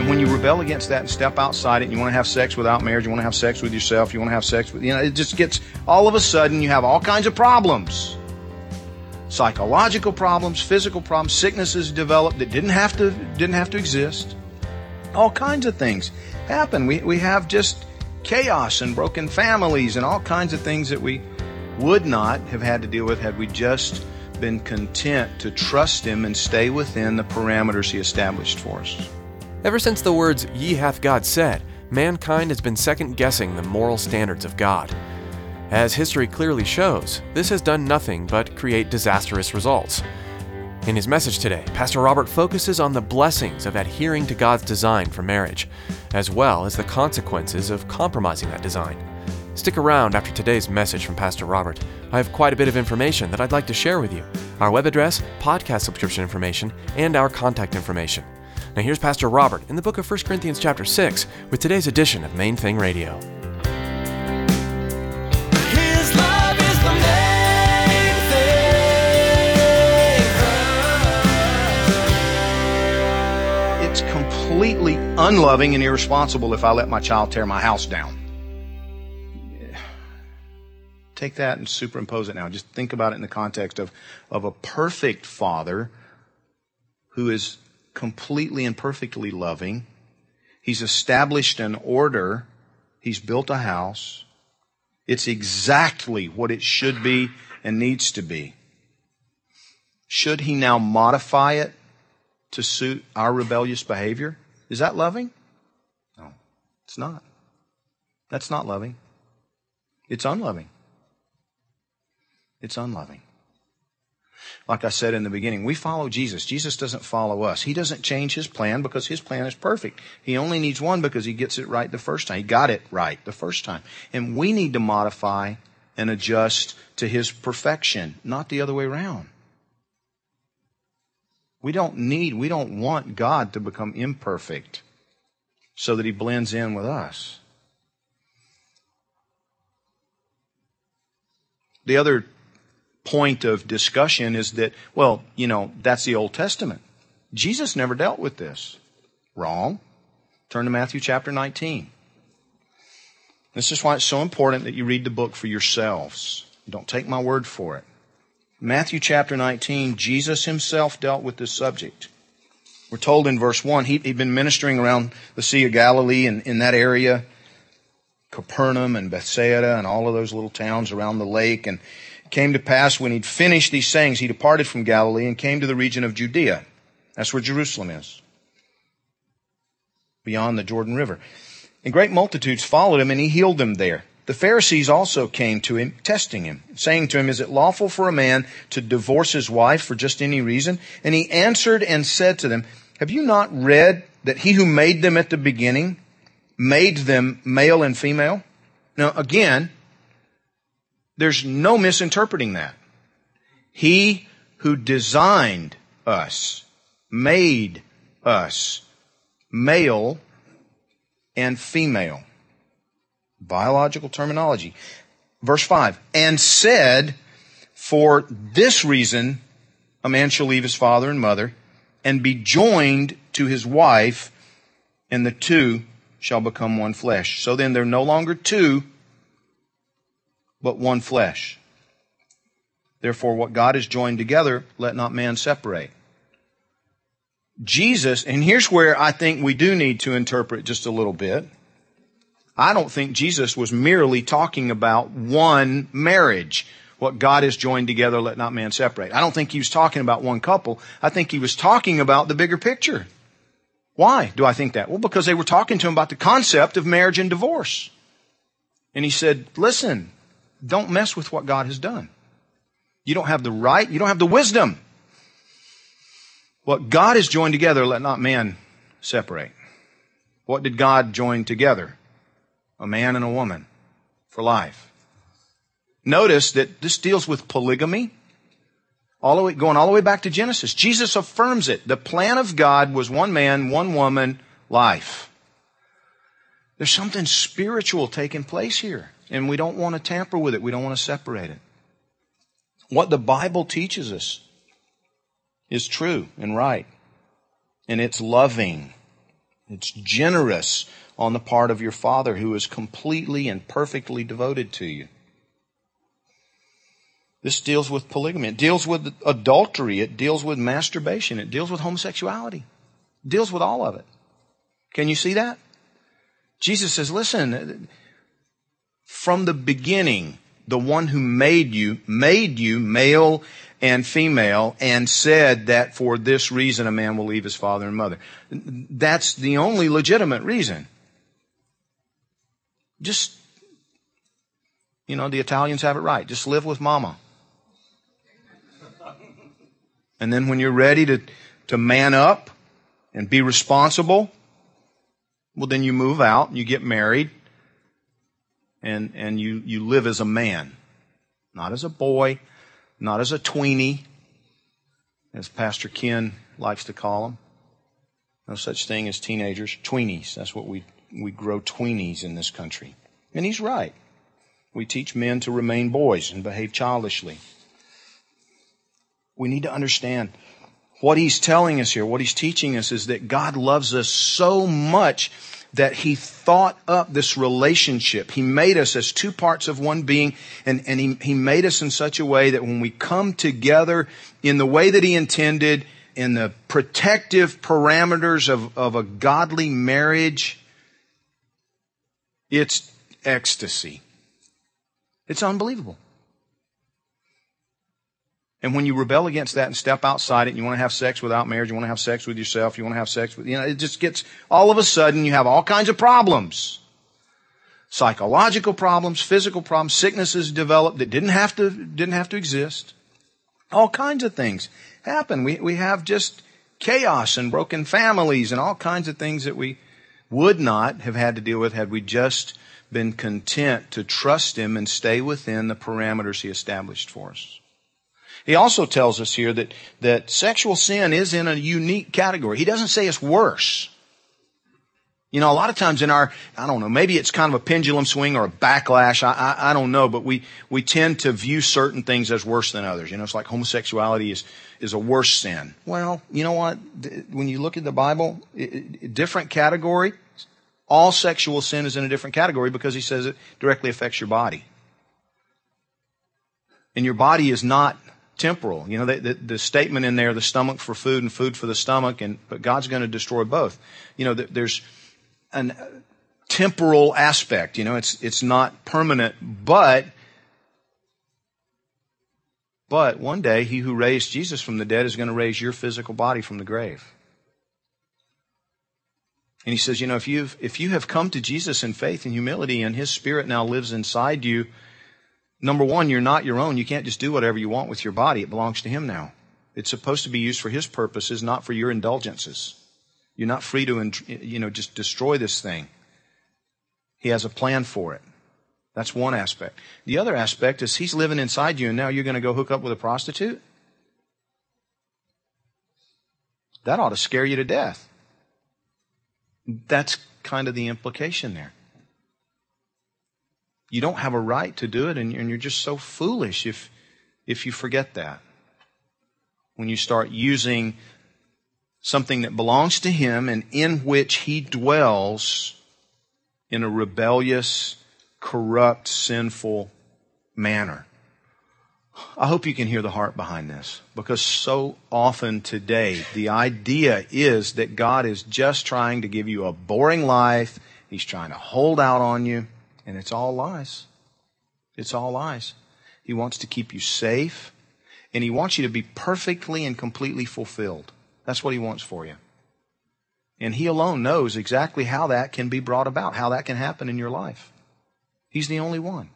And when you rebel against that and step outside it, and you want to have sex without marriage, you want to have sex with yourself, you want to have sex with, you know, it just gets, all of a sudden, you have all kinds of problems. Psychological problems, physical problems, sicknesses develop that didn't have to, didn't have to exist. All kinds of things happen. We, we have just chaos and broken families and all kinds of things that we would not have had to deal with had we just been content to trust Him and stay within the parameters He established for us. Ever since the words, Ye hath God said, mankind has been second guessing the moral standards of God. As history clearly shows, this has done nothing but create disastrous results. In his message today, Pastor Robert focuses on the blessings of adhering to God's design for marriage, as well as the consequences of compromising that design. Stick around after today's message from Pastor Robert. I have quite a bit of information that I'd like to share with you our web address, podcast subscription information, and our contact information. Now here's Pastor Robert in the book of 1 Corinthians chapter 6 with today's edition of Main Thing Radio. His love is the main thing. It's completely unloving and irresponsible if I let my child tear my house down. Take that and superimpose it now. Just think about it in the context of, of a perfect father who is completely and perfectly loving. He's established an order. He's built a house. It's exactly what it should be and needs to be. Should he now modify it to suit our rebellious behavior? Is that loving? No, it's not. That's not loving. It's unloving. It's unloving. Like I said in the beginning, we follow Jesus. Jesus doesn't follow us. He doesn't change his plan because his plan is perfect. He only needs one because he gets it right the first time. He got it right the first time. And we need to modify and adjust to his perfection, not the other way around. We don't need, we don't want God to become imperfect so that he blends in with us. The other point of discussion is that, well, you know, that's the Old Testament. Jesus never dealt with this. Wrong. Turn to Matthew chapter 19. This is why it's so important that you read the book for yourselves. Don't take my word for it. Matthew chapter 19, Jesus himself dealt with this subject. We're told in verse 1, he, he'd been ministering around the Sea of Galilee and in that area, Capernaum and Bethsaida and all of those little towns around the lake. And it came to pass when he'd finished these sayings, he departed from Galilee and came to the region of Judea. That's where Jerusalem is, beyond the Jordan River. And great multitudes followed him, and he healed them there. The Pharisees also came to him, testing him, saying to him, Is it lawful for a man to divorce his wife for just any reason? And he answered and said to them, Have you not read that he who made them at the beginning made them male and female? Now, again, there's no misinterpreting that. He who designed us, made us male and female. Biological terminology. Verse 5. And said, For this reason, a man shall leave his father and mother and be joined to his wife, and the two shall become one flesh. So then they're no longer two, but one flesh. Therefore, what God has joined together, let not man separate. Jesus, and here's where I think we do need to interpret just a little bit. I don't think Jesus was merely talking about one marriage What God has joined together, let not man separate. I don't think he was talking about one couple. I think he was talking about the bigger picture. Why do I think that? Well, because they were talking to him about the concept of marriage and divorce. And he said, listen, don't mess with what God has done. You don't have the right, you don't have the wisdom. What God has joined together, let not man separate. What did God join together? A man and a woman for life. Notice that this deals with polygamy. All the way, going all the way back to Genesis. Jesus affirms it. The plan of God was one man, one woman, life. There's something spiritual taking place here, and we don't want to tamper with it. We don't want to separate it. What the Bible teaches us is true and right, and it's loving. It's generous on the part of your Father who is completely and perfectly devoted to you. This deals with polygamy. It deals with adultery. It deals with masturbation. It deals with homosexuality. It deals with all of it. Can you see that? Jesus says, listen, from the beginning, the one who made you, made you male and female and said that for this reason a man will leave his father and mother. That's the only legitimate reason. Just, you know, the Italians have it right. Just live with mama. And then when you're ready to, to man up and be responsible, well, then you move out and you get married and, and you, you live as a man, not as a boy, not as a tweenie, as Pastor Ken likes to call them. No such thing as teenagers, tweenies. That's what we, we grow tweenies in this country. And he's right. We teach men to remain boys and behave childishly. We need to understand what he's telling us here, what he's teaching us is that God loves us so much that he thought up this relationship. He made us as two parts of one being, and, and he, he made us in such a way that when we come together in the way that he intended, in the protective parameters of, of a godly marriage, it's ecstasy. It's unbelievable. And when you rebel against that and step outside it, and you want to have sex without marriage, you want to have sex with yourself, you want to have sex with, you know, it just gets, all of a sudden you have all kinds of problems. Psychological problems, physical problems, sicknesses develop that didn't have to, didn't have to exist. All kinds of things happen. We, we have just chaos and broken families and all kinds of things that we would not have had to deal with had we just been content to trust Him and stay within the parameters He established for us. He also tells us here that, that sexual sin is in a unique category. He doesn't say it's worse. You know, a lot of times in our, I don't know, maybe it's kind of a pendulum swing or a backlash. I, I, I, don't know, but we, we tend to view certain things as worse than others. You know, it's like homosexuality is, is a worse sin. Well, you know what? When you look at the Bible, it, it, different category, all sexual sin is in a different category because he says it directly affects your body. And your body is not temporal. You know, the, the, the, statement in there, the stomach for food and food for the stomach, and but God's going to destroy both. You know, there's an uh, temporal aspect. You know, it's it's not permanent, but but one day, He who raised Jesus from the dead is going to raise your physical body from the grave. And He says, you know, if you've if you have come to Jesus in faith and humility, and His Spirit now lives inside you Number one, you're not your own. You can't just do whatever you want with your body. It belongs to Him now. It's supposed to be used for His purposes, not for your indulgences. You're not free to, you know, just destroy this thing. He has a plan for it. That's one aspect. The other aspect is He's living inside you and now you're going to go hook up with a prostitute? That ought to scare you to death. That's kind of the implication there. You don't have a right to do it, and you're just so foolish if, if you forget that. When you start using something that belongs to Him and in which He dwells in a rebellious, corrupt, sinful manner. I hope you can hear the heart behind this because so often today the idea is that God is just trying to give you a boring life. He's trying to hold out on you. And it's all lies. It's all lies. He wants to keep you safe. And He wants you to be perfectly and completely fulfilled. That's what He wants for you. And He alone knows exactly how that can be brought about, how that can happen in your life. He's the only one.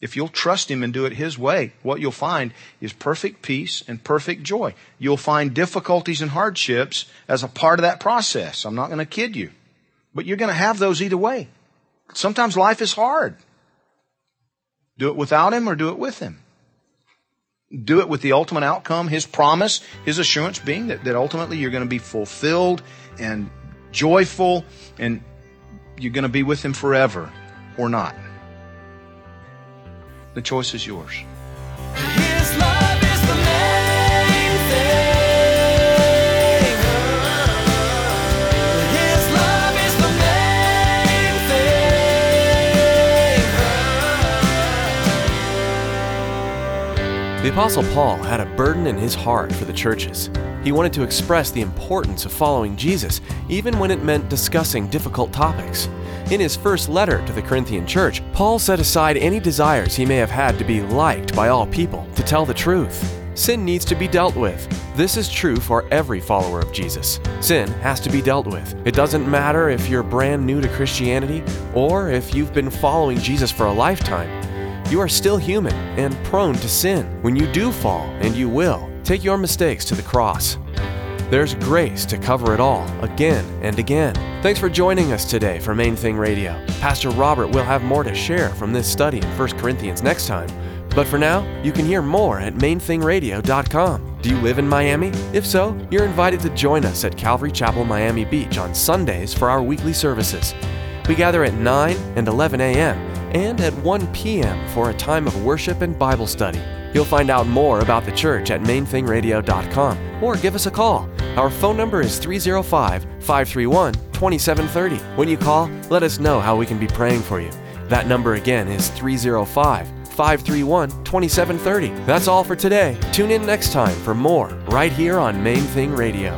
If you'll trust Him and do it His way, what you'll find is perfect peace and perfect joy. You'll find difficulties and hardships as a part of that process. I'm not going to kid you. But you're going to have those either way. Sometimes life is hard. Do it without Him or do it with Him. Do it with the ultimate outcome, His promise, His assurance being that, that ultimately you're going to be fulfilled and joyful and you're going to be with Him forever or not. The choice is yours. The Apostle Paul had a burden in his heart for the churches. He wanted to express the importance of following Jesus, even when it meant discussing difficult topics. In his first letter to the Corinthian church, Paul set aside any desires he may have had to be liked by all people to tell the truth. Sin needs to be dealt with. This is true for every follower of Jesus. Sin has to be dealt with. It doesn't matter if you're brand new to Christianity or if you've been following Jesus for a lifetime. You are still human and prone to sin. When you do fall, and you will, take your mistakes to the cross. There's grace to cover it all again and again. Thanks for joining us today for Main Thing Radio. Pastor Robert will have more to share from this study in 1 Corinthians next time. But for now, you can hear more at mainthingradio.com. Do you live in Miami? If so, you're invited to join us at Calvary Chapel, Miami Beach on Sundays for our weekly services. We gather at 9 and 11 a.m. and at 1 p.m. for a time of worship and Bible study. You'll find out more about the church at mainthingradio.com or give us a call. Our phone number is 305 531 2730. When you call, let us know how we can be praying for you. That number again is 305 531 2730. That's all for today. Tune in next time for more right here on Main Thing Radio.